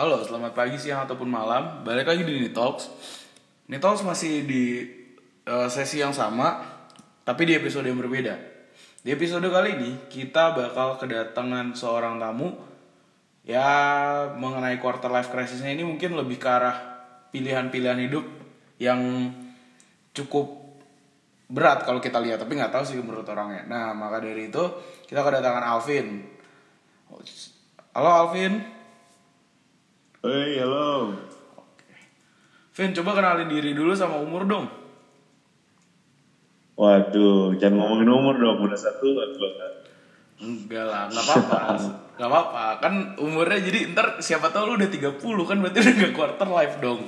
Halo, selamat pagi, siang, ataupun malam. Balik lagi di Nitalks. Nitalks masih di eh, sesi yang sama, tapi di episode yang berbeda. Di episode kali ini, kita bakal kedatangan seorang tamu ya mengenai quarter life crisisnya ini mungkin lebih ke arah pilihan-pilihan hidup yang cukup berat kalau kita lihat, tapi nggak tahu sih menurut orangnya. Nah, maka dari itu kita kedatangan Alvin. Halo Alvin. Hei, halo. Vin, coba kenalin diri dulu sama umur dong. Waduh, jangan ngomongin umur dong, udah satu banget. Enggak lah, nggak apa-apa. Nggak apa-apa. Kan umurnya jadi ntar siapa tahu lu udah 30 kan berarti udah nggak quarter life dong.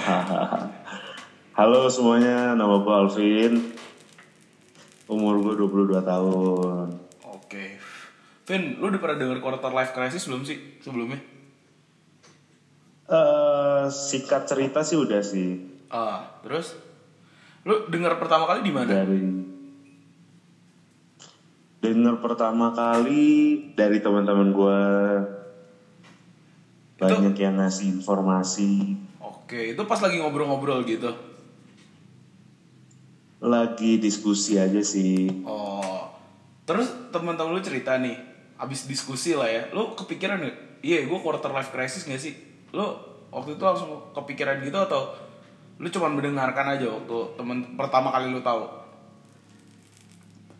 halo semuanya, nama gue Alvin. Umur gue 22 tahun. Oke. Vin, lu udah pernah denger quarter life crisis belum sih sebelumnya? Eh, sikat cerita sih udah sih Ah, terus? Lu denger pertama kali di mana? dari dengar pertama kali dari teman-teman gue banyak yang ngasih informasi Oke, itu pas lagi ngobrol-ngobrol gitu. lagi diskusi aja sih Oh. Terus teman-teman lu cerita nih, abis diskusi lah ya, lu kepikiran gak? Iya, gue quarter life crisis gak sih? Lu waktu itu langsung kepikiran gitu atau lu cuma mendengarkan aja waktu temen pertama kali lu tahu?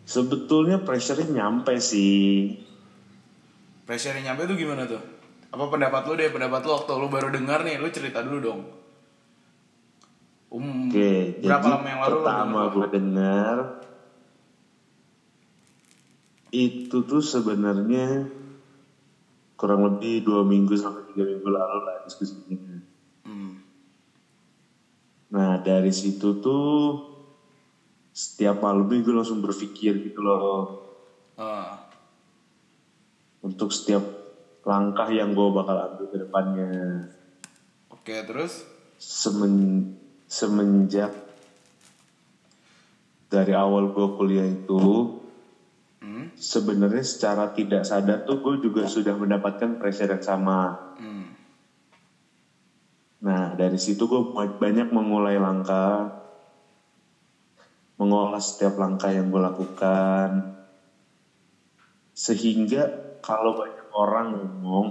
sebetulnya pressure-nya nyampe sih Pressure nyampe tuh gimana tuh? Apa pendapat lu deh, pendapat lu waktu lu baru dengar nih, lu cerita dulu dong. Um, Oke, berapa jadi lama yang lalu lu pertama denger? gue dengar itu tuh sebenarnya kurang lebih dua minggu sampai tiga minggu lalu lah diskusinya. Hmm. Nah dari situ tuh setiap malam gue langsung berpikir gitu loh Ah, untuk setiap langkah yang gue bakal ambil ke depannya. Oke, terus? Semen, semenjak dari awal gue kuliah itu Hmm. sebenarnya secara tidak sadar tuh gue juga sudah mendapatkan pressure yang sama. Hmm. Nah dari situ gue banyak mengulai langkah, mengolah setiap langkah yang gue lakukan, sehingga kalau banyak orang ngomong,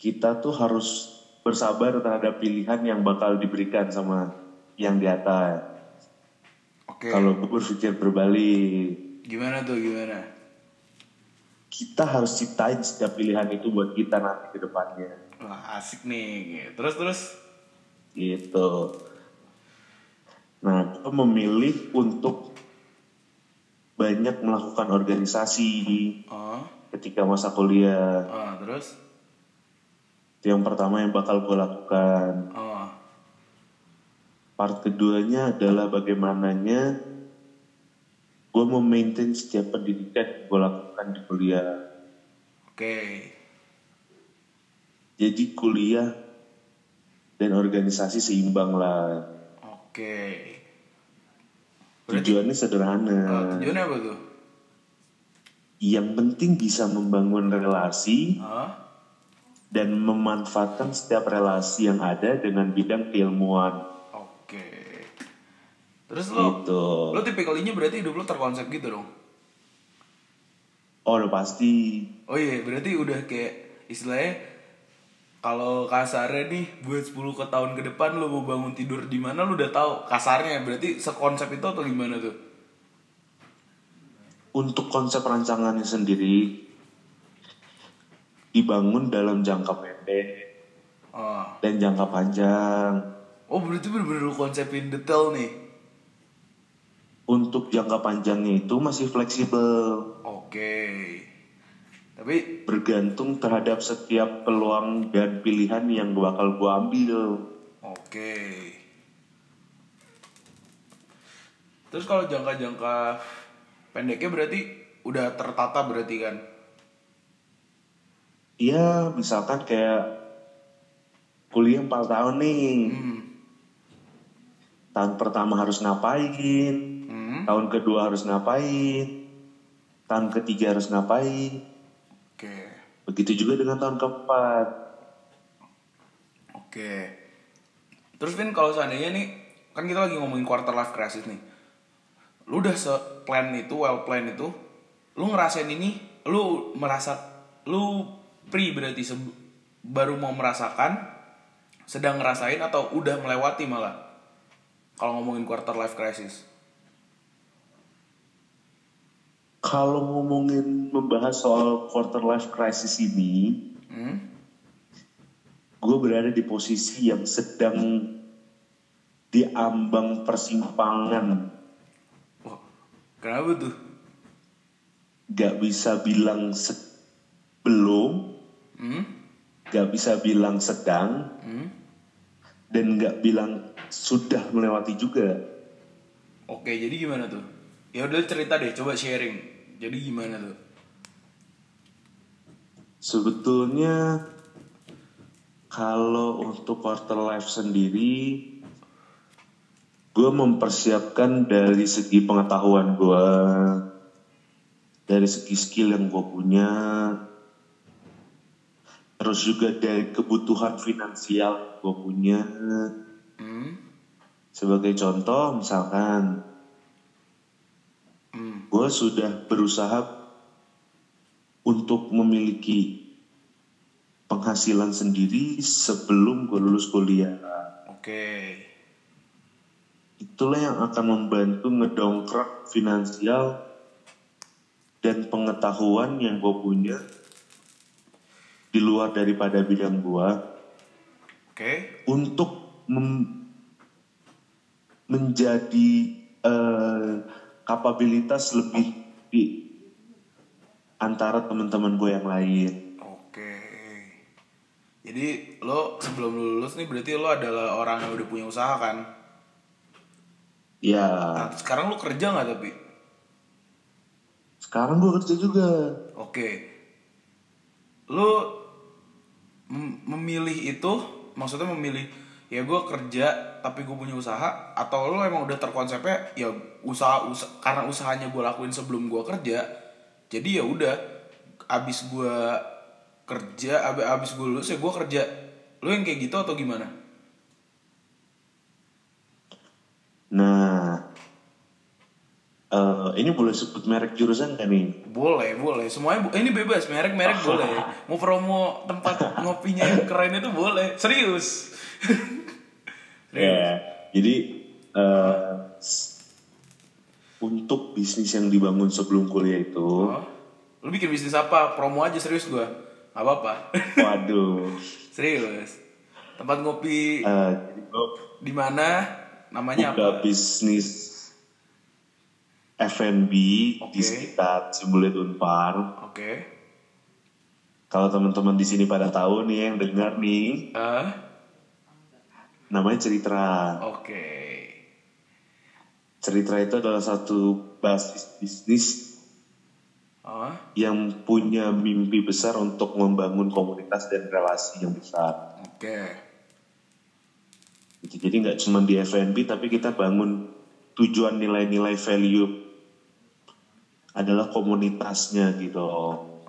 kita tuh harus bersabar terhadap pilihan yang bakal diberikan sama yang di atas. Oke. Kalau gue berpikir berbalik, Gimana tuh, gimana? kita harus ciptain setiap pilihan itu buat kita nanti ke depannya. Wah, asik nih. Terus, terus? gitu. Nah, gue memilih untuk banyak melakukan organisasi Oh, ketika masa kuliah. oh terus? Itu yang pertama yang bakal gue lakukan. Oh, Part keduanya adalah bagaimananya gue memaintain setiap pendidikan yang gue lakukan di kuliah. oke. Jadi kuliah dan organisasi seimbang lah. Oke. Berarti, Tujuannya sederhana. oh, tujuannya apa tuh? Yang penting bisa membangun relasi Oh, dan memanfaatkan setiap relasi yang ada dengan bidang keilmuan oke. Terus lo, gitu. lo tipikalinya berarti hidup lo terkonsep gitu dong? Oh udah pasti. Oh iya, berarti udah kayak istilahnya kalau kasarnya nih buat 10 ke tahun ke depan lo mau bangun tidur di mana lo udah tahu kasarnya berarti sekonsep itu atau gimana tuh? Untuk konsep rancangannya sendiri dibangun dalam jangka pendek Oh, dan jangka panjang. oh berarti bener-bener lo konsepin detail nih. Untuk jangka panjangnya itu masih fleksibel, Oke. Tapi bergantung terhadap setiap peluang dan pilihan yang bakal gua ambil. oke. Terus kalau jangka-jangka pendeknya berarti udah tertata berarti kan? Iya, misalkan kayak kuliah 4 tahun nih. Hmm. Tahun pertama harus ngapain. Tahun kedua harus ngapain, tahun ketiga harus ngapain. Oke. Begitu juga dengan tahun keempat. Oke. Terus Vin kalau seandainya nih kan kita lagi ngomongin quarter life crisis nih. Lu udah se plan itu, well plan itu, lu ngerasain ini, lu merasa lu pre berarti baru mau merasakan, sedang ngerasain atau udah melewati malah. Kalau ngomongin quarter life crisis. Kalau ngomongin membahas soal quarter life crisis ini, Hmm? gue berada di posisi yang sedang diambang persimpangan. Wah, kenapa tuh? Gak bisa bilang belum, Hmm? gak bisa bilang sedang, Hmm? dan gak bilang sudah melewati juga. Oke, jadi gimana tuh? Ya udah cerita deh, coba sharing. Jadi gimana tuh? Sebetulnya kalau untuk quarter life sendiri, gue mempersiapkan dari segi pengetahuan gue, dari segi skill yang gue punya, terus juga dari kebutuhan finansial gue punya. Hmm? Sebagai contoh, misalkan. Gue sudah berusaha untuk memiliki penghasilan sendiri sebelum gue lulus kuliah. Oke. Itulah yang akan membantu ngedongkrak finansial dan pengetahuan yang gue punya di luar daripada bidang gue Oke. untuk mem- menjadi eh, kapabilitas lebih di antara teman-teman gue yang lain. Oke. Jadi lo sebelum lo lulus nih berarti lo adalah orang yang udah punya usaha kan? Ya, Nah, sekarang lo kerja nggak tapi? sekarang gue kerja juga. Oke. Lo mem- memilih itu, maksudnya memilih ya gue kerja tapi gue punya usaha atau lo emang udah terkonsepnya ya usaha, usaha karena usahanya gue lakuin sebelum gue kerja jadi ya udah abis gue kerja abis, abis gue lulus ya gue kerja. Lo yang kayak gitu atau gimana? Nah, eh, ini boleh sebut merek jurusan gak nih? boleh boleh. Semuanya bu- ini bebas merek merek boleh. Mau promo tempat ngopinya yang keren itu boleh. Serius Ya, jadi eh, s- untuk bisnis yang dibangun sebelum kuliah itu, Oh. Lu bikin bisnis apa? Promo aja serius gua. Gak apa-apa. waduh, serius. Tempat ngopi eh, gue di mana? Namanya buka apa? bisnis F&B di Oke. sekitar Cibulet Unpar. Oke. Kalau teman-teman di sini pada tahu nih yang dengar nih, Eh, namanya Ceritra. Oke. Ceritra itu adalah satu basis bisnis Oh, yang punya mimpi besar untuk membangun komunitas dan relasi yang besar. Oke. Gitu. Jadi nggak cuma di F&B tapi kita bangun tujuan nilai-nilai value adalah komunitasnya gitu.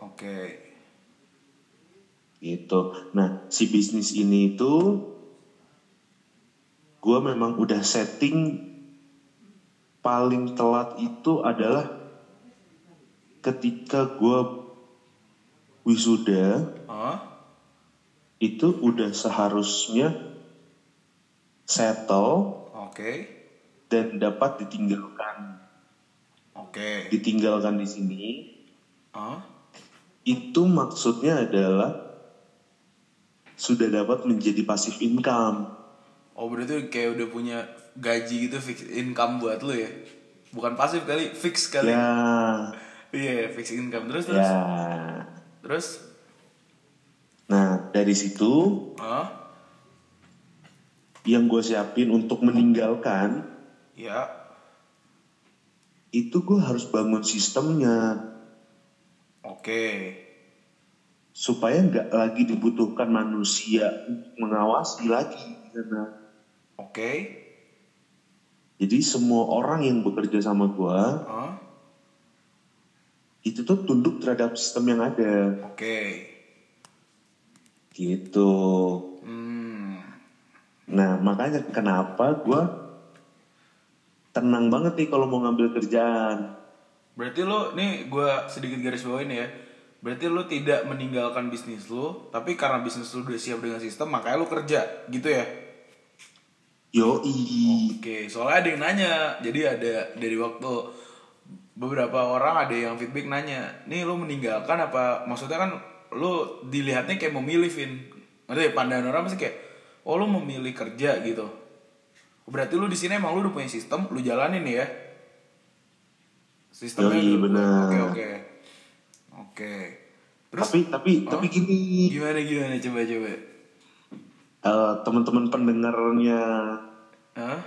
Oke. Gitu. Nah si bisnis ini itu gue memang udah setting paling telat itu adalah ketika gue wisuda. Oh, itu udah seharusnya settle Oke. dan dapat ditinggalkan. Oke. ditinggalkan di sini. Oh, itu maksudnya adalah sudah dapat menjadi pasif income Oh berarti kayak udah punya gaji gitu fix income buat lu ya? Bukan pasif kali, fix kali. ya Iya, fix income terus terus. ya Terus? nah dari situ Oh, yang gue siapin untuk meninggalkan ya. itu gue harus bangun sistemnya Oke. supaya nggak lagi dibutuhkan manusia untuk mengawasi lagi di Oke. Jadi semua orang yang bekerja sama gue Oh, itu tuh tunduk terhadap sistem yang ada. Oke. gitu Hmm. nah makanya kenapa gue tenang banget nih kalau mau ngambil kerjaan Berarti lo, nih gue sedikit garis bawain ya. Berarti lo tidak meninggalkan bisnis lo, tapi karena bisnis lo udah siap dengan sistem, makanya lo kerja, gitu ya? Yoi Oke, soalnya ada yang nanya. Jadi ada dari waktu beberapa orang ada yang feedback nanya, nih lo meninggalkan apa? Maksudnya kan lo dilihatnya kayak memilih, Vin. Ngerti? ya? Pandangan orang pasti kayak, oh lo memilih kerja gitu. Berarti lo di sini emang lo udah punya sistem, lo jalanin ya? Sistemnya Yoi, udah- bener. Oke, oke. Oke. Terus tapi tapi tapi gini gimana gimana coba coba? Eh, teman-teman pendengarnya Hah?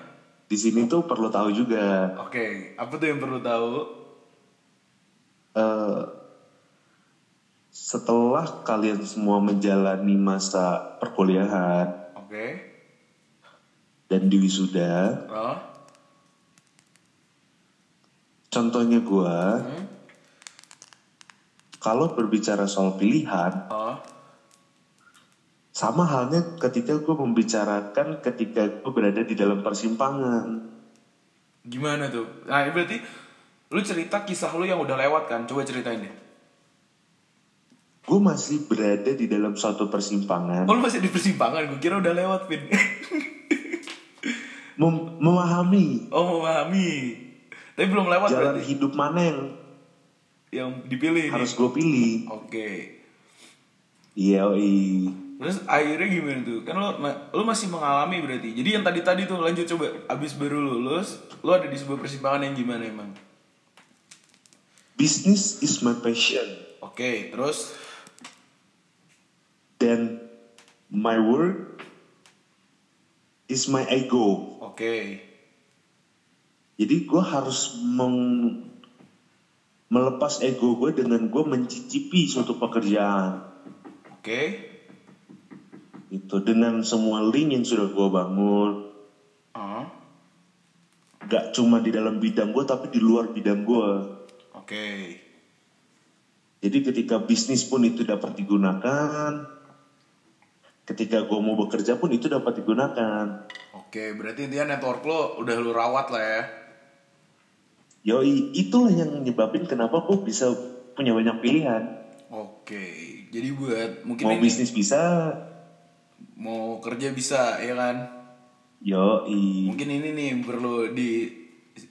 di sini tuh perlu tahu juga Oke, apa tuh yang perlu tahu? eh, setelah kalian semua menjalani masa perkuliahan Oke. dan di wisuda Oh. contohnya gua Hmm. kalau berbicara soal pilihan Oh. Sama halnya ketika gue membicarakan ketika gue berada di dalam persimpangan Gimana tuh? Nah, berarti lu cerita kisah lu yang udah lewat kan? Coba ceritain deh. gue masih berada di dalam suatu persimpangan Oh, lu masih di persimpangan? Gue kira udah lewat, Vin. mem- memahami oh, memahami. Tapi belum lewat jalan berarti. hidup mana yang Yang dipilih harus gue pilih Oke. iya oi. Terus akhirnya gimana tuh? Kan lu, ma- lu masih mengalami berarti. Jadi yang tadi-tadi tuh lanjut coba. Abis baru lulus, lu ada di sebuah persimpangan yang gimana emang? business is my passion Oke, terus dan my work is my ego oke. jadi gue harus meng- melepas ego gue dengan gue mencicipi suatu pekerjaan Oke. Itu dengan semua link yang sudah gue bangun. Ah, gak cuma di dalam bidang gue tapi di luar bidang gue Oke. jadi ketika bisnis pun itu dapat digunakan ketika gue mau bekerja pun itu dapat digunakan. Oke, berarti intinya network lo udah lu rawat lah ya. yoi itulah yang nyebabin kenapa gue bisa punya banyak pilihan. Oke, jadi buat mungkin mau ini bisnis bisa mau kerja bisa ya kan? yoi Mungkin ini nih perlu di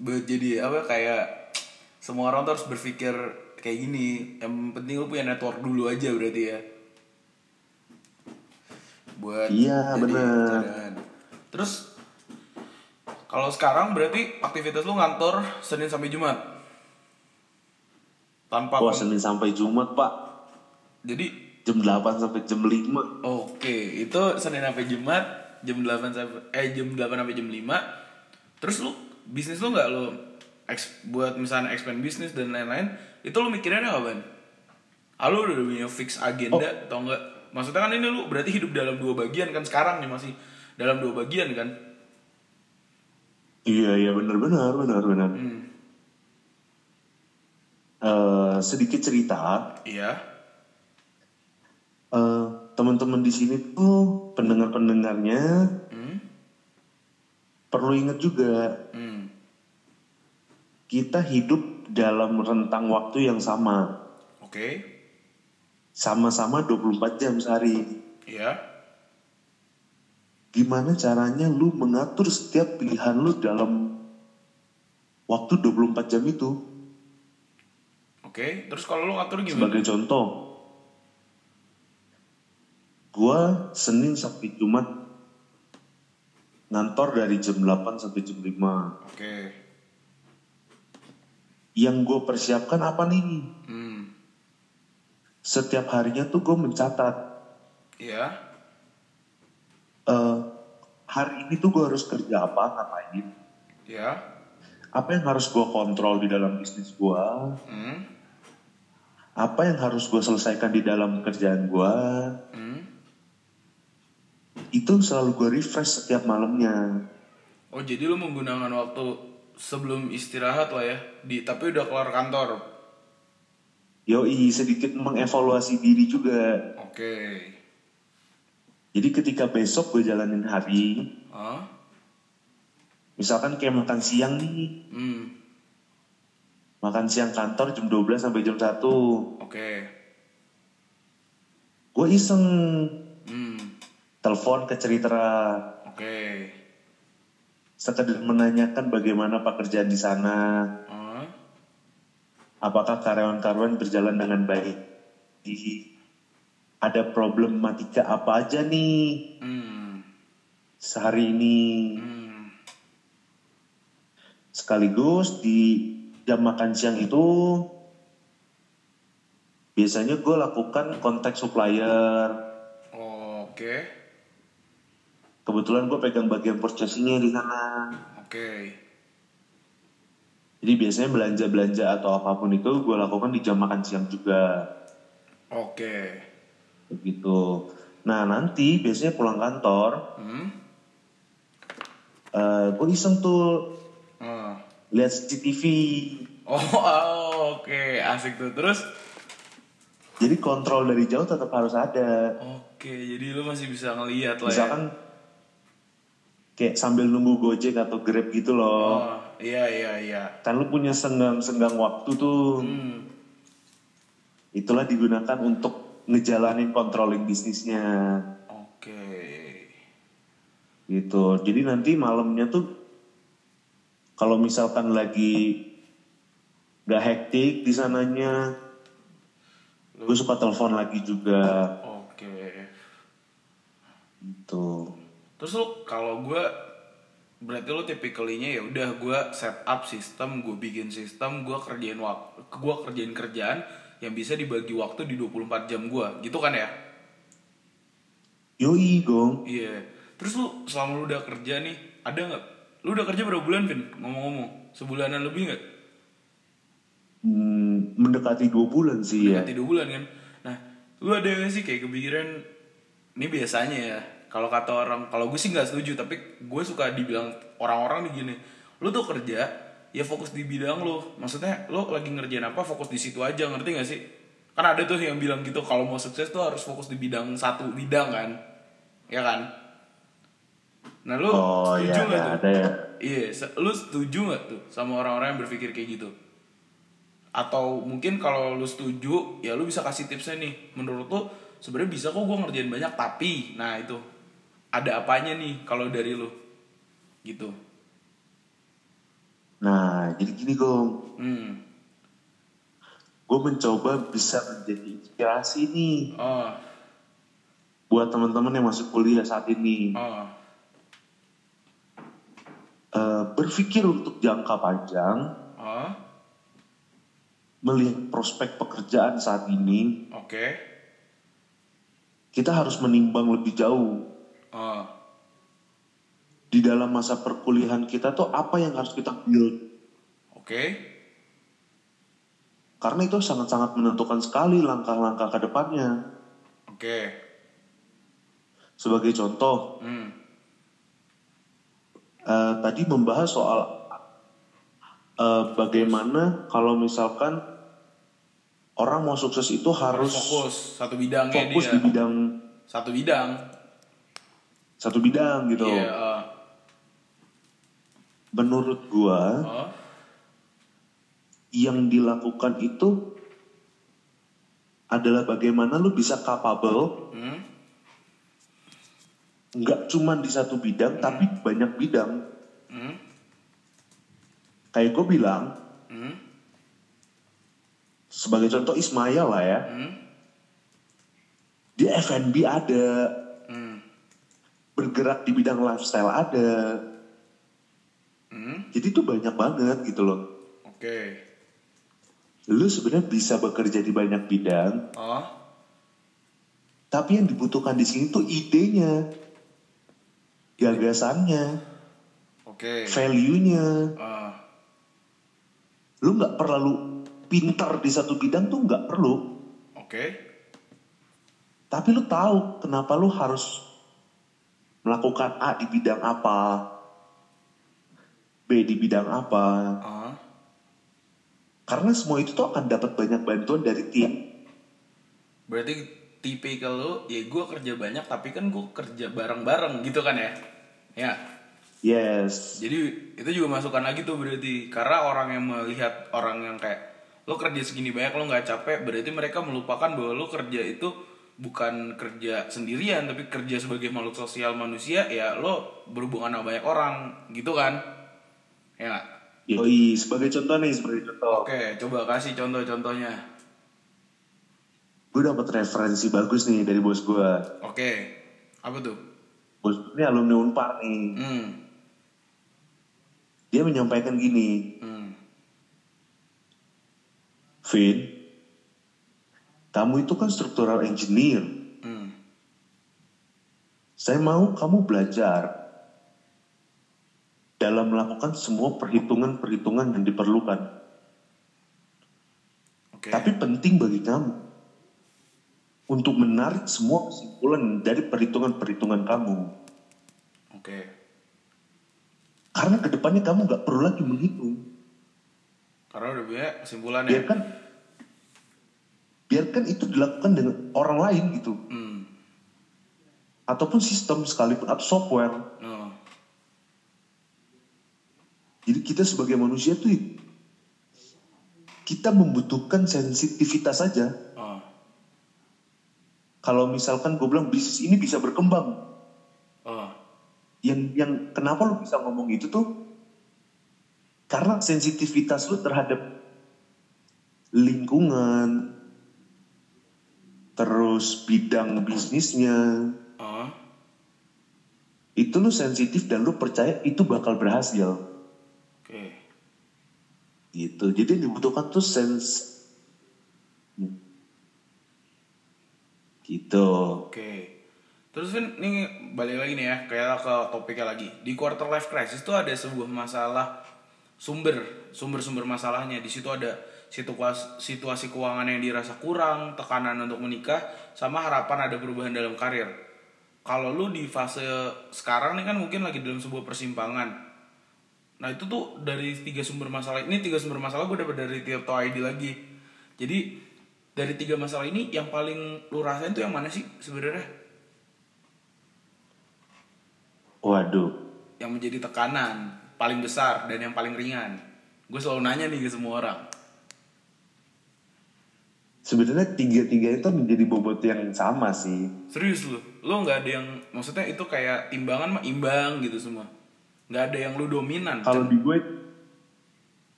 buat jadi apa kayak semua orang tuh harus berpikir kayak gini. Yang penting lu punya network dulu aja berarti ya. Buat Iya, cadangan. Terus kalau sekarang berarti aktivitas lu ngantor Senin sampai Jumat. Tanpa Wah Senin sampai Jumat pak jadi jam 8 sampai jam 5 Oke, itu Senin sampai Jumat jam 8 sampai eh jam 8 sampai jam 5. Terus lu bisnis lu nggak lu eks, buat misalnya expand bisnis dan lain-lain, itu lu mikirinnya kapan? Ah, lu udah punya fix agenda atau enggak? Maksudnya kan ini lu berarti hidup dalam dua bagian kan sekarang nih masih dalam dua bagian kan? Iya iya benar benar benar benar. Hmm. Eh, sedikit cerita Iya. Eh, teman-teman di sini tuh pendengar pendengarnya Hmm. perlu ingat juga Hmm. kita hidup dalam rentang waktu yang sama Oke. sama-sama 24 jam sehari. Iya. Gimana caranya lu mengatur setiap pilihan lu dalam waktu 24 jam itu? Oke, terus kalau lu ngatur gimana? Sebagai contoh, gua Senin sampai Jumat ngantor dari jam 8 sampai jam 5. Oke. Yang gue persiapkan apa nih? Hmm. Setiap harinya tuh gue mencatat. Iya. eh, hari ini tuh gue harus kerja apa, ngapain. Iya. Apa yang harus gue kontrol di dalam bisnis gue. Hmm. Apa yang harus gue selesaikan di dalam kerjaan gue. Hmm. Itu selalu gue refresh setiap malamnya. Oh jadi lu menggunakan waktu sebelum istirahat lah ya, di tapi udah keluar kantor. Yoi, sedikit mengevaluasi diri juga. Oke. Jadi ketika besok gue jalanin hari, Oh. misalkan kayak makan siang nih, Hmm. makan siang kantor jam 12 sampai jam 1. Oke. Gue iseng. Telepon ke cerita Oke. sekedar menanyakan bagaimana pekerjaan di sana, Oh. apakah karyawan-karyawan berjalan dengan baik. Ada problematika apa aja nih Hmm. sehari ini. Hmm. Sekaligus di jam makan siang itu biasanya gue lakukan kontak supplier. Oke. Kebetulan gue pegang bagian purchasingnya di sana. Oke. Jadi biasanya belanja-belanja atau apa pun itu gue lakukan di jam makan siang juga. Oke. Begitu. Nah nanti biasanya pulang kantor, Hmm. eh gue iseng tuh Oh. lihat CCTV. Oh, oh, oke, asik tuh. Terus Jadi kontrol dari jauh tetap harus ada. oke, jadi lu masih bisa ngelihat lah ya. Kayak sambil nunggu Gojek atau Grab gitu loh. Oh, iya iya iya. Kan lu punya senggang-senggang waktu tuh. Hmm. Itulah digunakan untuk ngejalanin controlling bisnisnya. Oke. Gitu. Jadi nanti malamnya tuh kalau misalkan lagi gak hektik di sananya, gue suka telepon lagi juga. Oke. Gitu. Terus lu kalau gue berarti lu tipikalinya ya udah gue set up sistem, gue bikin sistem, gue kerjain waktu, gue kerjain kerjaan yang bisa dibagi waktu di 24 jam gue, gitu kan ya? Yoi gong. Iya. Terus lu selama lu udah kerja nih, ada nggak? Lu udah kerja berapa bulan, Vin? Ngomong-ngomong, sebulanan lebih nggak? Hmm, mendekati dua bulan sih ya. Mendekati dua bulan kan? Nah, lu ada gak sih kayak kepikiran, ini biasanya ya, kalau kata orang, kalau gue sih nggak setuju, tapi gue suka dibilang orang-orang nih gini, lu tuh kerja, ya fokus di bidang lu. Maksudnya, lu lagi ngerjain apa, fokus di situ aja, ngerti gak sih? Kan ada tuh yang bilang gitu, kalau mau sukses tuh harus fokus di bidang satu bidang kan? Ya kan? Nah, lu Oh iya, setuju nggak ada, tuh? ada ya. Iya, se- lu setuju nggak tuh sama orang-orang yang berpikir kayak gitu? Atau mungkin kalau lu setuju, ya lu bisa kasih tipsnya nih. Menurut lu sebenarnya bisa kok gue ngerjain banyak, tapi nah itu ada apanya nih kalau dari lu? Gitu. Nah, jadi gini gong. Hmm. Gue mencoba bisa menjadi inspirasi nih Oh, buat teman-teman yang masuk kuliah saat ini. oh. Eh, berpikir untuk jangka panjang, Oh, melihat prospek pekerjaan saat ini, oke. kita harus menimbang lebih jauh Oh, di dalam masa perkuliahan kita tuh apa yang harus kita build. oke. Karena itu sangat-sangat menentukan sekali langkah-langkah ke depannya. Oke. Sebagai contoh, Hmm. eh, tadi membahas soal eh, bagaimana kalau misalkan orang mau sukses itu harus Fokus satu bidangnya fokus dia. di bidang Satu bidang. Satu bidang gitu. Iya. oh. Menurut gua Oh, yang dilakukan itu adalah bagaimana lu bisa capable hmm. nggak cuma di satu bidang tapi banyak bidang. Hmm. Kayak gue bilang Hmm. sebagai contoh Ismail lah ya, Hmm. dia F&B ada, Hmm. Bergerak di bidang lifestyle ada. Hmm. Jadi itu banyak banget gitu loh. Oke. Lu sebenarnya bisa bekerja di banyak bidang, Oh, tapi yang dibutuhkan di sini tuh idenya, gagasannya, oke. value-nya. Ah, Lu nggak perlu pintar di satu bidang tuh nggak perlu. oke. Tapi lu tahu kenapa lu harus melakukan A di bidang apa, B di bidang apa. Ah, Karena semua itu tuh akan dapat banyak bantuan dari tim. berarti tipikal lu ya gue kerja banyak tapi kan gue kerja bareng-bareng gitu kan ya ya Yes. jadi itu juga masukan lagi tuh berarti karena orang yang melihat orang yang kayak lo kerja segini banyak lo nggak capek berarti mereka melupakan bahwa lo kerja itu bukan kerja sendirian tapi kerja sebagai makhluk sosial manusia ya lo berhubungan sama banyak orang gitu kan ya nggak? Yoi, sebagai contoh nih, sebagai contoh. oke coba kasih contoh-contohnya Gue dapat referensi bagus nih dari bos gue. oke apa tuh Bos ini alumni Unpar nih. hmm Dia menyampaikan gini, hmm Vin, kamu itu kan struktural engineer. hmm Saya mau kamu belajar dalam melakukan semua perhitungan-perhitungan yang diperlukan. oke Tapi penting bagi kamu untuk menarik semua kesimpulan dari perhitungan-perhitungan kamu. oke Karena ke depannya kamu nggak perlu lagi menghitung. karena udah banyak kesimpulannya Biarkan, biarkan itu dilakukan dengan orang lain gitu. hmm Ataupun sistem sekalipun atau software. oh. Jadi kita sebagai manusia tuh kita membutuhkan sensitivitas saja. Oh. Kalau misalkan gue bilang bisnis ini bisa berkembang, Oh. yang yang kenapa lu bisa ngomong itu tuh karena sensitivitas lu terhadap lingkungan terus bidang bisnisnya Oh. itu lu sensitif dan lu percaya itu bakal berhasil oke gitu jadi yang dibutuhkan tuh sense gitu Oke. Terus Vin, ini balik lagi nih ya, kayak ke topiknya lagi. Di quarter life crisis tuh ada sebuah masalah sumber, sumber-sumber masalahnya. Di situ ada situasi, situasi keuangan yang dirasa kurang, tekanan untuk menikah, sama harapan ada perubahan dalam karir. Kalau lu di fase sekarang nih kan mungkin lagi dalam sebuah persimpangan. Nah itu tuh dari tiga sumber masalah ini tiga sumber masalah gue dapat dari Tirto ID lagi. Jadi dari tiga masalah ini yang paling lu rasain tuh yang mana sih sebenarnya? waduh Yang menjadi tekanan paling besar dan yang paling ringan. Gue selalu nanya nih ke semua orang. Sebenarnya tiga-tiga itu menjadi bobot yang sama sih Serius lu, lu nggak ada yang maksudnya itu kayak timbangan mah imbang gitu semua. Nggak ada yang lu dominan. kalau di gue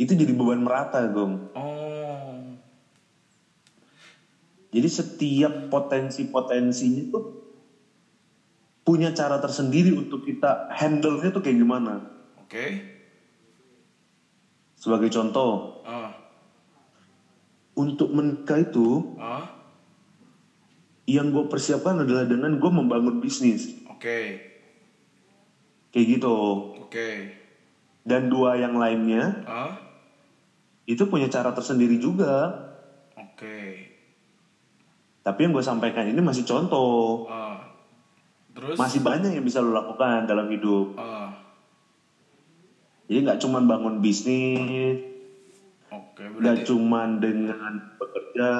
itu jadi beban merata gong Oh, jadi setiap potensi-potensinya tuh punya cara tersendiri untuk kita handle-nya tuh kayak gimana oke. sebagai contoh Ah, untuk menikah itu ah, yang gue persiapkan adalah dengan gue membangun bisnis. Oke, kayak gitu. Oke. dan dua yang lainnya Ah, itu punya cara tersendiri juga. Oke. tapi yang gue sampaikan ini masih contoh. Ah, terus? masih banyak yang bisa lo lakukan dalam hidup. Ah, jadi nggak cuma bangun bisnis oke. Berarti. cuma dengan bekerja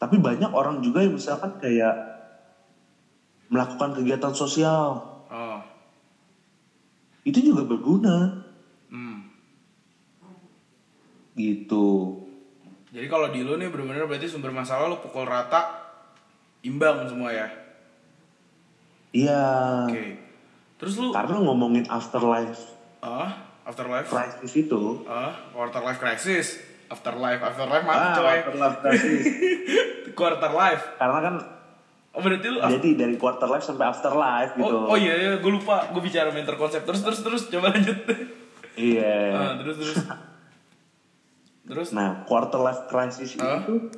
tapi banyak orang juga yang misalkan kayak melakukan kegiatan sosial Ah, itu juga berguna hmm. gitu Jadi kalau di lu nih bener-bener berarti sumber masalah lu pukul rata imbang semua ya. iya Oke. Terus lu karena ngomongin afterlife ah afterlife? Crisis itu. Ah quarter life crisis? Afterlife afterlife mati ah, coy. afterlife crisis. Quarter life karena kan oh berarti lu jadi dari quarter life sampai afterlife gitu. oh, oh iya iya gue lupa. Gue bicara mentor konsep terus terus terus. Coba lanjut. Iya. Ah, terus terus. Terus? Nah quarter life crisis Ah. itu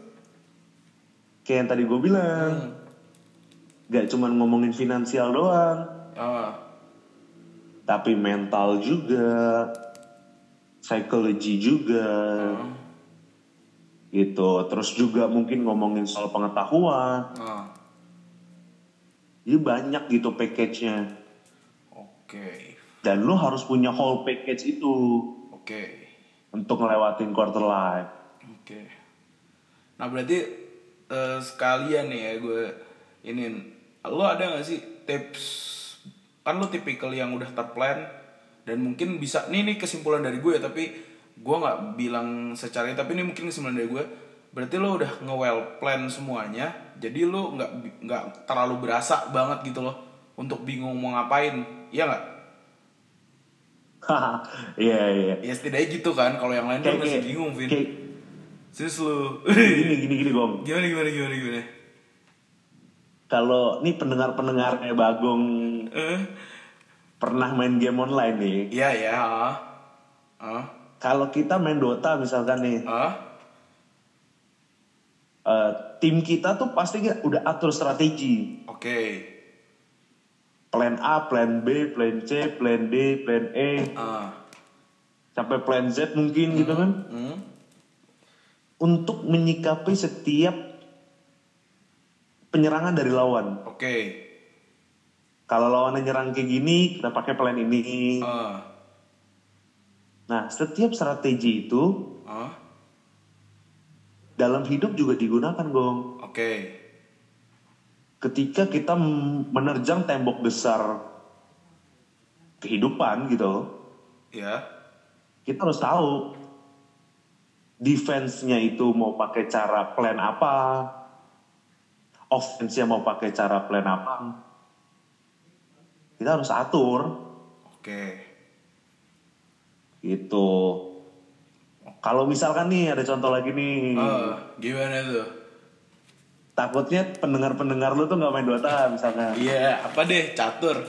kayak yang tadi gue bilang. Hmm. gak cuman ngomongin finansial doang. Ah tapi mental juga. Psikologi juga. Ah gitu. Terus juga mungkin ngomongin soal pengetahuan. Ah jadi banyak gitu package-nya. Oke. Dan lu harus punya whole package itu. Oke. Untuk ngelewatin quarter life. Oke. Nah berarti eh, sekalian nih ya gue ini lo ada gak sih tips kan lo tipikal yang udah terplan dan mungkin bisa nih nih kesimpulan dari gue ya tapi gue nggak bilang secara tapi ini mungkin kesimpulan dari gue. Berarti lo udah nge-well plan semuanya jadi lo nggak nggak terlalu berasa banget gitu loh untuk bingung mau ngapain iya nggak? Iya iya. ya setidaknya gitu kan kalau yang lain Kayak masih kayak- bingung Vin. kayak serius lu. Gini gini gini gom. gimana gimana gimana gimana Kalau nih pendengar-pendengar kayak Bagong eh? pernah main game online nih. iya ya ah. Kalau kita main Dota misalkan nih, ah. Eh, tim kita tuh pasti udah atur strategi. oke. Plan A, plan B, plan C, plan D, plan E, ah. Sampai plan Z mungkin gitu kan. hmm. Untuk menyikapi setiap penyerangan dari lawan. oke Kalau lawannya nyerang kayak gini, kita pakai plan ini. ah Nah, setiap strategi itu ah dalam hidup juga digunakan, Gong. oke Ketika kita menerjang tembok besar kehidupan gitu, ya kita harus tahu defense-nya itu mau pakai cara plan apa, offense-nya mau pakai cara plan apa. Kita harus atur oke gitu. Kalau misalkan nih ada contoh lagi nih, ah gimana tuh takutnya pendengar-pendengar lu tuh nggak main Dota misalnya. iya apa deh catur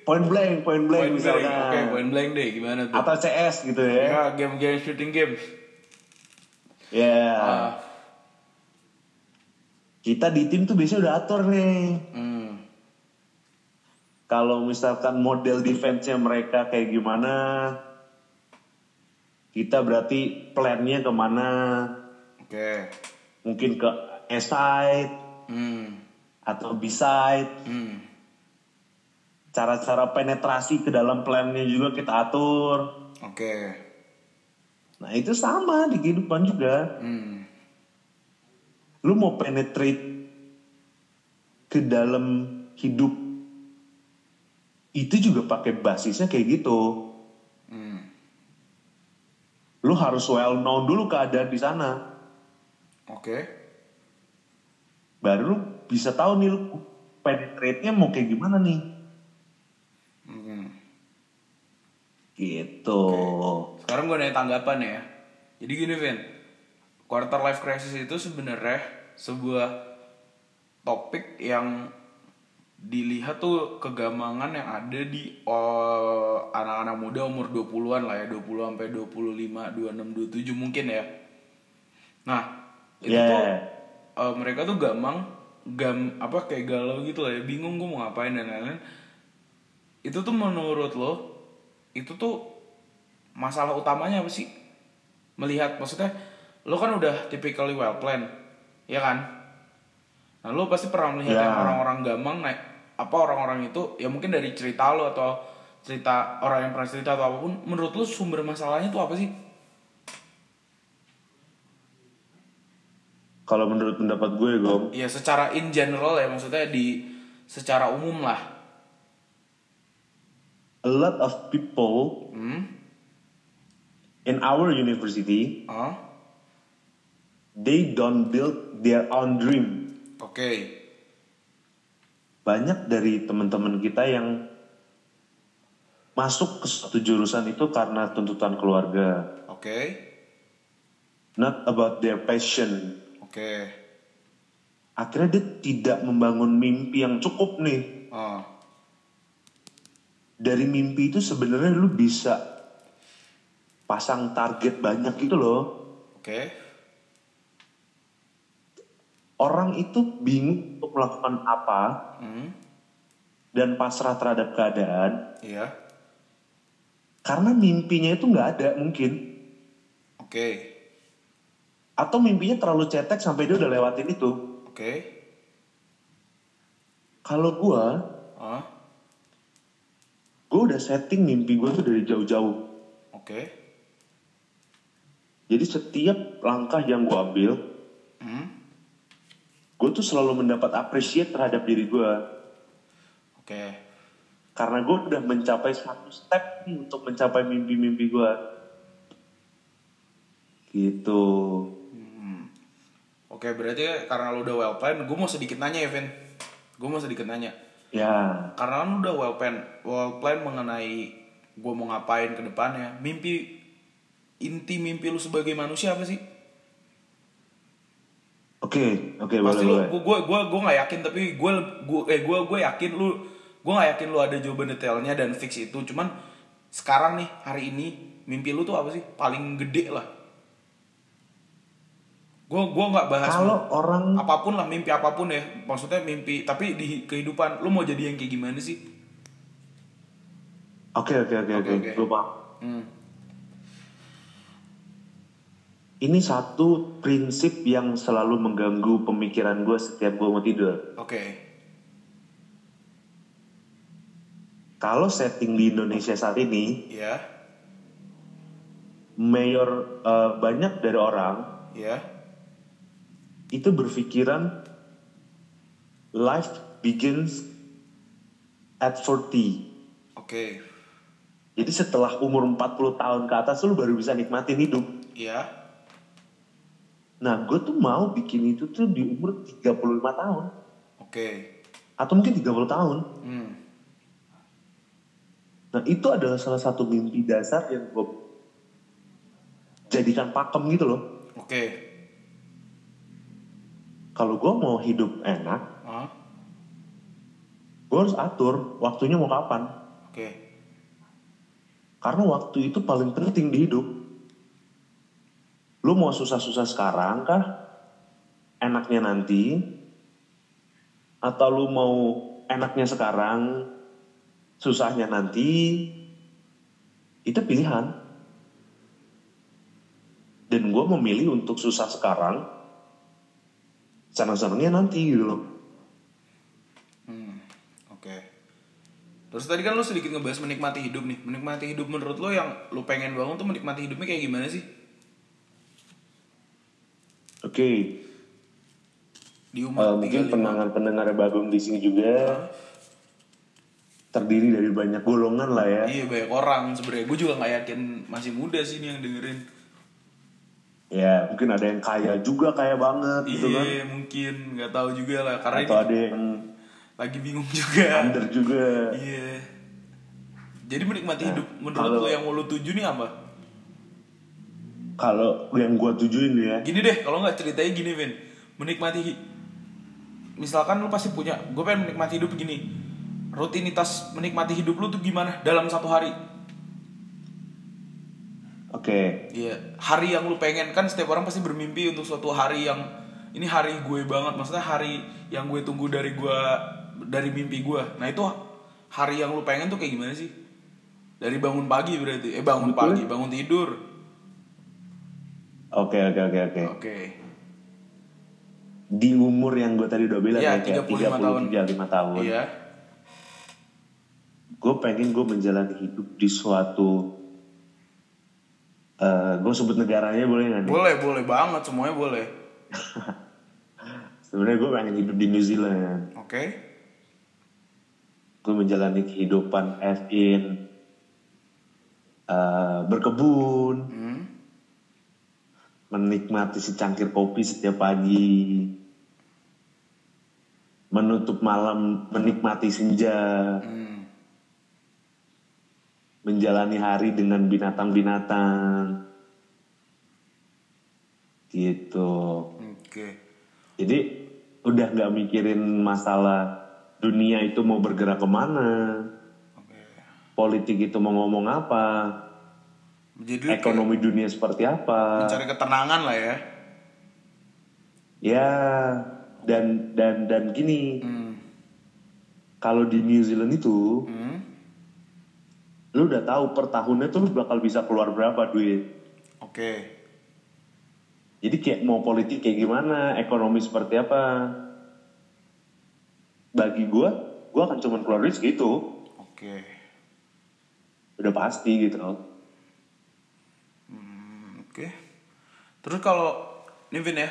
Point blank, point blank point misalnya. oke point blank deh gimana tuh Atau CS gitu ya. game-game shooting game Ya. ah Kita di tim tuh biasanya udah atur nih. hmm Kalau misalkan model defense-nya mereka kayak gimana, kita berarti plan-nya ke mana? oke Mungkin ke A-side hmm atau B-side. hmm Cara-cara penetrasi ke dalam plan-nya juga kita atur. oke Nah itu sama di kehidupan juga. hmm Lu mau penetrate ke dalam hidup itu juga pakai basisnya kayak gitu. hmm Lu harus well known dulu keadaan di sana. oke Baru lu bisa tahu nih lu penetrate-nya mau kayak gimana nih. hmm Gitu. Sekarang gue nanya tanggapan ya. Jadi gini Vin, quarter life crisis itu sebenarnya sebuah topik yang dilihat tuh kegamangan yang ada di oh, anak-anak muda umur 20-an lah ya, 20 sampai 25, 26, 27 mungkin ya. Nah, itu Yeah. tuh eh, mereka tuh gamang gam apa kayak galau gitu lah ya, bingung gue mau ngapain dan lain-lain. Itu tuh menurut lo itu tuh masalah utamanya apa sih? Melihat maksudnya lo kan udah typically well planned, ya kan? Nah lo pasti pernah melihat yang orang-orang gamang naik apa orang-orang itu ya mungkin dari cerita lo atau cerita orang yang pernah cerita atau apa pun menurut lo sumber masalahnya tuh apa sih? Kalau menurut pendapat gue, Gom, Ya secara in general ya maksudnya di secara umum lah. a lot of people Hmm? in our university, Oh? They don't build their own dream. Oke. Banyak dari teman-teman kita yang masuk ke suatu jurusan itu karena tuntutan keluarga, Oke. not about their passion. Oke. Akhirnya dia tidak membangun mimpi yang cukup nih. Oh. Dari mimpi itu sebenarnya lu bisa pasang target banyak gitu loh. Oke. Orang itu bingung untuk melakukan apa Hmm. dan pasrah terhadap keadaan Iya. karena mimpinya itu nggak ada mungkin Oke. atau mimpinya terlalu cetek sampai dia udah lewatin itu. Oke. Kalau gua, Oh. gua udah setting mimpi gua tuh dari jauh-jauh. Oke. Jadi setiap langkah yang gua ambil, Hmm? Gue tuh selalu mendapat appreciate terhadap diri gue Oke. karena gue udah mencapai satu step nih untuk mencapai mimpi-mimpi gue gitu Oke, berarti karena lu udah well plan, gue mau sedikit nanya ya, Vin. Gue mau sedikit nanya. ya Karena lu udah well plan, well plan mengenai gue mau ngapain ke depannya. Mimpi inti mimpi lu sebagai manusia apa sih? Oke oke boleh Pasti lu boleh gue gue gue nggak yakin tapi gue gue eh gue gue yakin lu gue nggak yakin lu ada jawaban detailnya dan fix itu. Cuman sekarang nih hari ini mimpi lu tuh apa sih? Paling gede lah. Gue gue nggak bahas kalau orang apa pun lah mimpi apa pun ya maksudnya mimpi tapi di kehidupan lu mau jadi yang kayak gimana sih oke oke oke Oke, oke oke. gue paham hmm. Ini satu prinsip yang selalu mengganggu pemikiran gue setiap gue mau tidur. Oke. Kalau setting di Indonesia saat ini ya mayor eh, banyak dari orang ya itu berpikiran life begins at 40 oke. Jadi setelah umur 40 tahun ke atas lu baru bisa nikmatin hidup. Ya nah gue tuh mau bikin itu tuh di umur 35 tahun oke atau mungkin 30 tahun hmm. Nah itu adalah salah satu mimpi dasar yang gue jadikan pakem gitu loh. oke Kalau gue mau hidup enak, Hah? gue harus atur waktunya mau kapan. oke Karena waktu itu paling penting di hidup. Lu mau susah-susah sekarang kah? Enaknya nanti? Atau lu mau enaknya sekarang, susahnya nanti? Itu pilihan. Dan gue memilih untuk susah sekarang, senang-senangnya nanti gitu loh. hmm. oke terus tadi kan lu sedikit ngebahas menikmati hidup nih menikmati hidup menurut lu yang lu pengen bangun tuh menikmati hidupnya kayak gimana sih Oke, di eh, umur mungkin 35 pendengar-pendengar Bagong di sini juga. Terdiri dari banyak golongan lah ya. iya banyak orang sebenarnya. Gue juga nggak yakin masih muda sih nih yang dengerin. Ya, mungkin ada yang kaya juga kaya banget gitu kan. iya mungkin. Nggak tahu juga lah karena Atau ini ada yang lagi bingung juga. Under juga. iya. Jadi menikmati hidup menurut kalau- lo yang mau lo tuju nih apa Kalau yang gua tujuin ya, gini deh kalau nggak ceritanya gini Vin menikmati misalkan lo pasti punya gue pengen menikmati hidup gini rutinitas menikmati hidup lo tuh gimana dalam satu hari oke, Iya, hari yang lu pengen kan setiap orang pasti bermimpi untuk suatu hari yang ini hari gue banget, maksudnya hari yang gue tunggu dari gue dari mimpi gue. Nah itu hari yang lu pengen tuh kayak gimana sih? Dari bangun pagi berarti, eh bangun Betul. pagi, bangun tidur. Oke, oke, oke, oke. Oke, Di umur yang gue tadi udah bilang Iya, ya, kayak 35 tahun. 33, 5 tahun. iya, Gue pengen gue menjalani hidup di suatu, eh gue sebut negaranya boleh nggak boleh, boleh banget, semuanya boleh. Sebenarnya gue pengen hidup di New Zealand. Oke, gue menjalani kehidupan as in eh, berkebun, hmm. Menikmati secangkir kopi setiap pagi, menutup malam menikmati senja, Hmm. menjalani hari dengan binatang-binatang, gitu. oke, Jadi udah nggak mikirin masalah dunia itu mau bergerak ke mana, oke. politik itu mau ngomong apa, Jadi lu kayak ekonomi dunia seperti apa. mencari ketenangan lah ya. Ya, dan dan dan gini, Hmm. kalau di New Zealand itu, Hmm. lu udah tahu per tahunnya tuh lu bakal bisa keluar berapa duit. Oke, Jadi kayak mau politik kayak gimana, ekonomi seperti apa. Bagi gua, gua akan cuma keluar duit segitu. oke. Udah pasti gitu. Oke. Terus kalau ini Vin ya,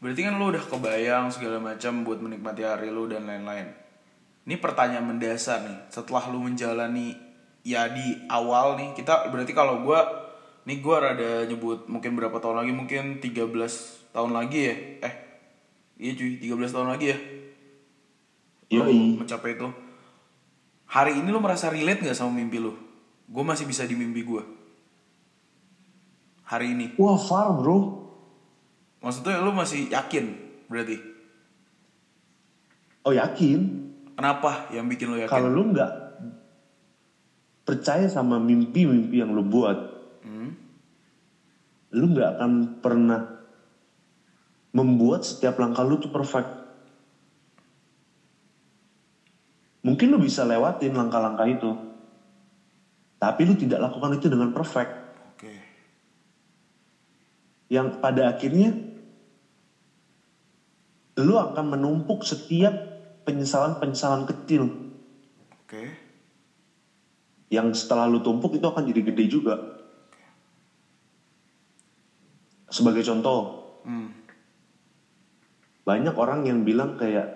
berarti kan lu udah kebayang segala macam buat menikmati hari lu dan lain-lain. Ini pertanyaan mendasar nih setelah lu menjalani ya di awal nih kita berarti kalau gua nih gua rada nyebut mungkin berapa tahun lagi mungkin 13 tahun lagi ya? Eh iya cuy 13 tahun lagi ya? Yoi. mencapai itu. Hari ini lu merasa relate nggak sama mimpi lu? Gue masih bisa di mimpi gue hari ini Wah far bro. maksudnya lu masih yakin berarti Oh yakin. kenapa yang bikin lu yakin Kalau lu nggak percaya sama mimpi-mimpi yang lu buat, Hmm? lu nggak akan pernah membuat setiap langkah lu tuh perfect. Mungkin lu bisa lewatin langkah-langkah itu, tapi lu tidak lakukan itu dengan perfect. Yang pada akhirnya lu akan menumpuk setiap penyesalan-penyesalan kecil oke yang setelah lu tumpuk itu akan jadi gede juga. Sebagai contoh, hmm. banyak orang yang bilang kayak,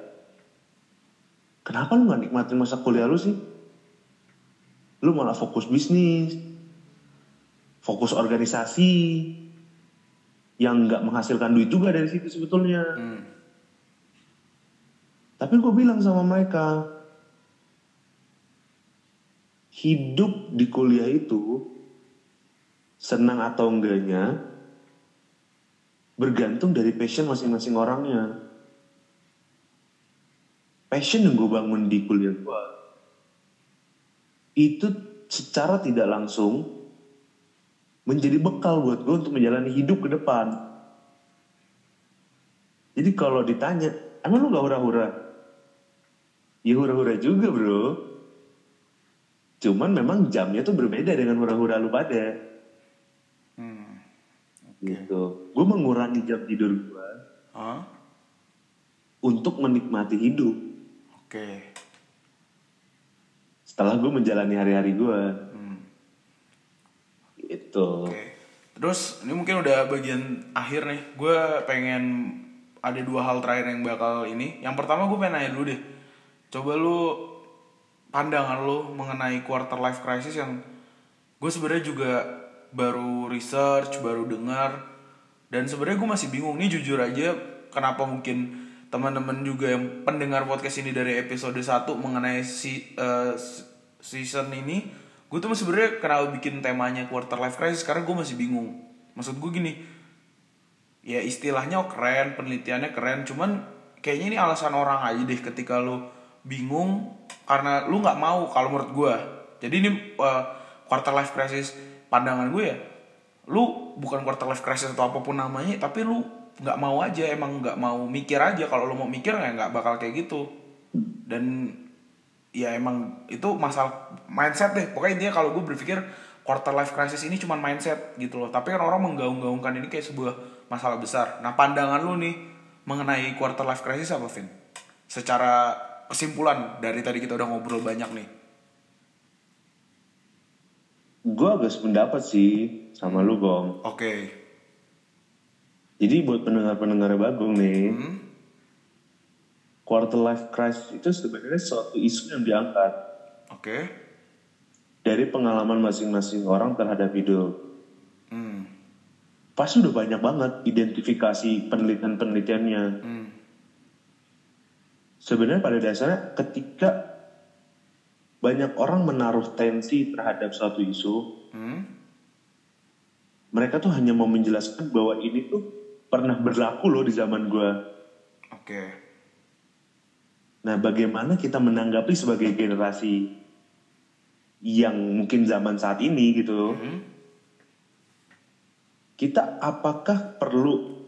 kenapa lu gak nikmatin masa kuliah lu sih? Lu malah fokus bisnis, fokus organisasi, yang nggak menghasilkan duit juga dari situ sebetulnya. Hmm. Tapi gue bilang sama mereka, hidup di kuliah itu senang atau enggaknya bergantung dari passion masing-masing orangnya. Passion yang gue bangun di kuliah gue itu secara tidak langsung menjadi bekal buat gue untuk menjalani hidup ke depan. Jadi kalau ditanya, emang lu gak hura-hura? Ya hura-hura juga bro. Cuman memang jamnya tuh berbeda dengan hura-hura lu pada. Hmm. Gitu. Gue mengurangi jam tidur gue Hah? untuk menikmati hidup. oke Setelah gue menjalani hari-hari gue. Gitu. Oke. Terus ini mungkin udah bagian akhir nih. Gue pengen ada dua hal terakhir yang bakal ini. Yang pertama gue pengen nanya dulu deh. Coba lu pandangan lu mengenai quarter life crisis yang gue sebenarnya juga baru research, baru dengar dan sebenarnya gue masih bingung nih jujur aja kenapa mungkin teman-teman juga yang pendengar podcast ini dari episode 1 mengenai si eh, season ini gue tuh sebenarnya kenapa bikin temanya quarter life crisis karena gue masih bingung. Maksud gue gini ya istilahnya keren penelitiannya keren cuman kayaknya ini alasan orang aja deh ketika lu bingung karena lu nggak mau kalau menurut gue jadi ini eh, quarter life crisis pandangan gue ya lu bukan quarter life crisis atau apa pun namanya tapi lu nggak mau aja emang nggak mau mikir aja. Kalau lu mau mikir ya nggak bakal kayak gitu. Dan ya emang itu masalah mindset deh. Pokoknya intinya kalau gue berpikir quarter life crisis ini cuma mindset gitu loh. Tapi kan orang menggaung-gaungkan ini kayak sebuah masalah besar. Nah pandangan lu nih mengenai quarter life crisis apa Vin? Secara kesimpulan dari tadi kita udah ngobrol banyak nih. Gue agak sependapat sih sama lu Gong. oke. Jadi buat pendengar-pendengar Bagong nih, Hmm? Quarter life crisis itu sebenarnya suatu isu yang diangkat oke dari pengalaman masing-masing orang terhadap hidup. hmm. Pasti udah banyak banget identifikasi penelitian-penelitiannya. Hmm. Sebenarnya pada dasarnya ketika banyak orang menaruh tensi terhadap suatu isu, Hmm? mereka tuh hanya mau menjelaskan bahwa ini tuh pernah berlaku loh di zaman gua. oke Nah, bagaimana kita menanggapi sebagai generasi yang mungkin zaman saat ini gitu? Hmm? Kita apakah perlu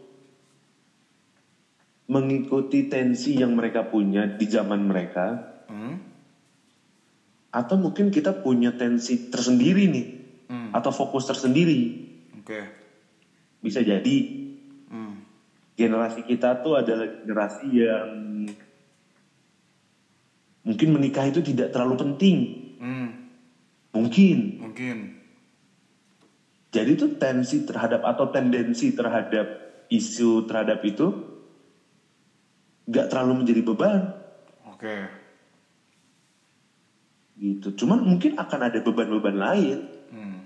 mengikuti tensi yang mereka punya di zaman mereka? Hmm? Atau mungkin kita punya tensi tersendiri nih? Hmm. Atau fokus tersendiri? oke Bisa jadi Hmm. generasi kita tuh adalah generasi yang mungkin menikah itu tidak terlalu penting. Hmm. Mungkin. mungkin Jadi itu tensi terhadap atau tendensi terhadap isu terhadap itu nggak terlalu menjadi beban Oke. gitu. Cuman mungkin akan ada beban-beban lain. Hmm.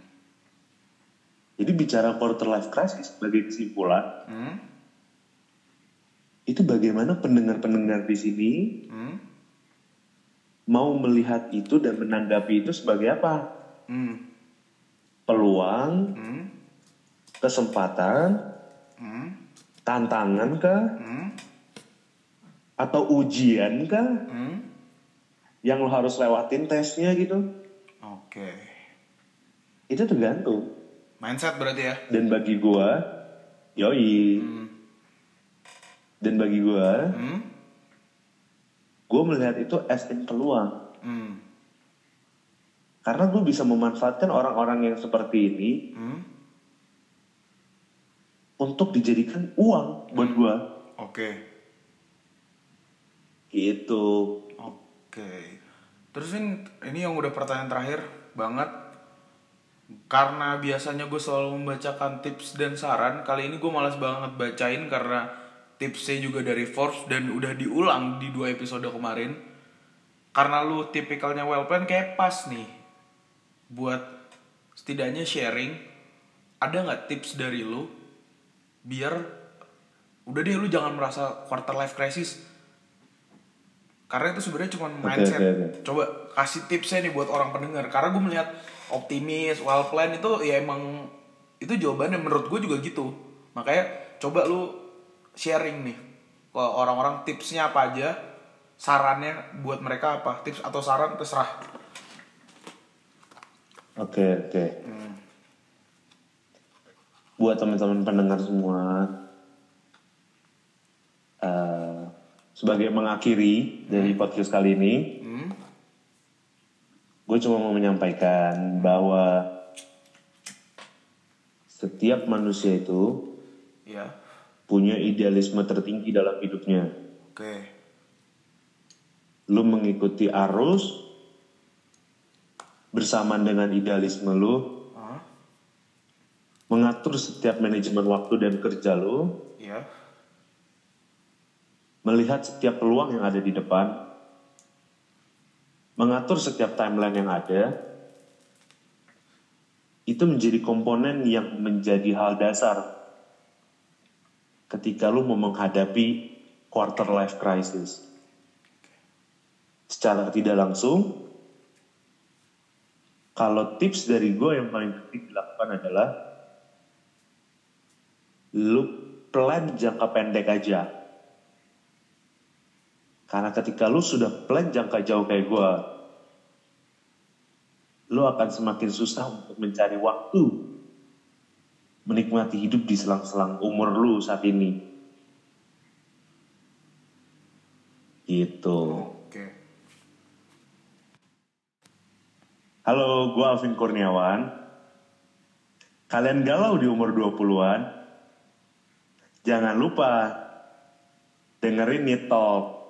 Jadi bicara quarter life crisis sebagai kesimpulan, Hmm. itu bagaimana pendengar-pendengar di sini Hmm. Mau melihat itu dan menanggapi itu sebagai apa? Hmm. Peluang, Hmm. kesempatan, Hmm. tantangan kah? Hmm. Atau ujian kah? Hmm. Yang lo harus lewatin tesnya gitu? Oke. Itu tergantung. Mindset berarti ya. Dan bagi gua, yoi. Hmm. Dan bagi gua, Hmm. Gua melihat itu as in peluang. Hmm. Karena gue bisa memanfaatkan orang-orang yang seperti ini Hmm. untuk dijadikan uang buat gua. Oke. Gitu. Oke. Terus Vin, ini yang udah pertanyaan terakhir banget. Karena biasanya gue selalu membacakan tips dan saran, kali ini gue malas banget bacain karena tipsnya juga dari Forbes dan udah diulang di dua episode kemarin. Karena lu tipikalnya well plan kayak pas nih buat setidaknya sharing. Ada nggak tips dari lu biar udah deh lu jangan merasa quarter life crisis karena itu sebenarnya cuma mindset. oke, oke. Coba kasih tipsnya nih buat orang pendengar. Karena gue melihat optimis, well plan itu ya emang itu jawabannya menurut gue juga gitu. Makanya coba lu sharing nih ke orang-orang tipsnya apa aja, sarannya buat mereka apa, tips atau saran terserah. Oke, oke. Buat teman-teman pendengar semua, eh, sebagai mengakhiri dari podcast kali ini, Hmm? gue cuma mau menyampaikan bahwa setiap manusia itu Ya. Punya idealisme tertinggi dalam hidupnya. Oke. Lu mengikuti arus bersamaan dengan idealisme lu, Hah? mengatur setiap manajemen waktu dan kerja lu, Ya. melihat setiap peluang yang ada di depan, mengatur setiap timeline yang ada, itu menjadi komponen yang menjadi hal dasar ketika lu mau menghadapi quarter life crisis. Secara tidak langsung, kalau tips dari gue yang paling penting dilakukan adalah lu plan jangka pendek aja. Karena ketika lu sudah plan jangka jauh kayak gue, lu akan semakin susah untuk mencari waktu menikmati hidup di selang-selang umur lu saat ini. Gitu. Oke. Halo, gue Alvin Kurniawan. Kalian galau di umur 20-an? Jangan lupa dengerin nih Talk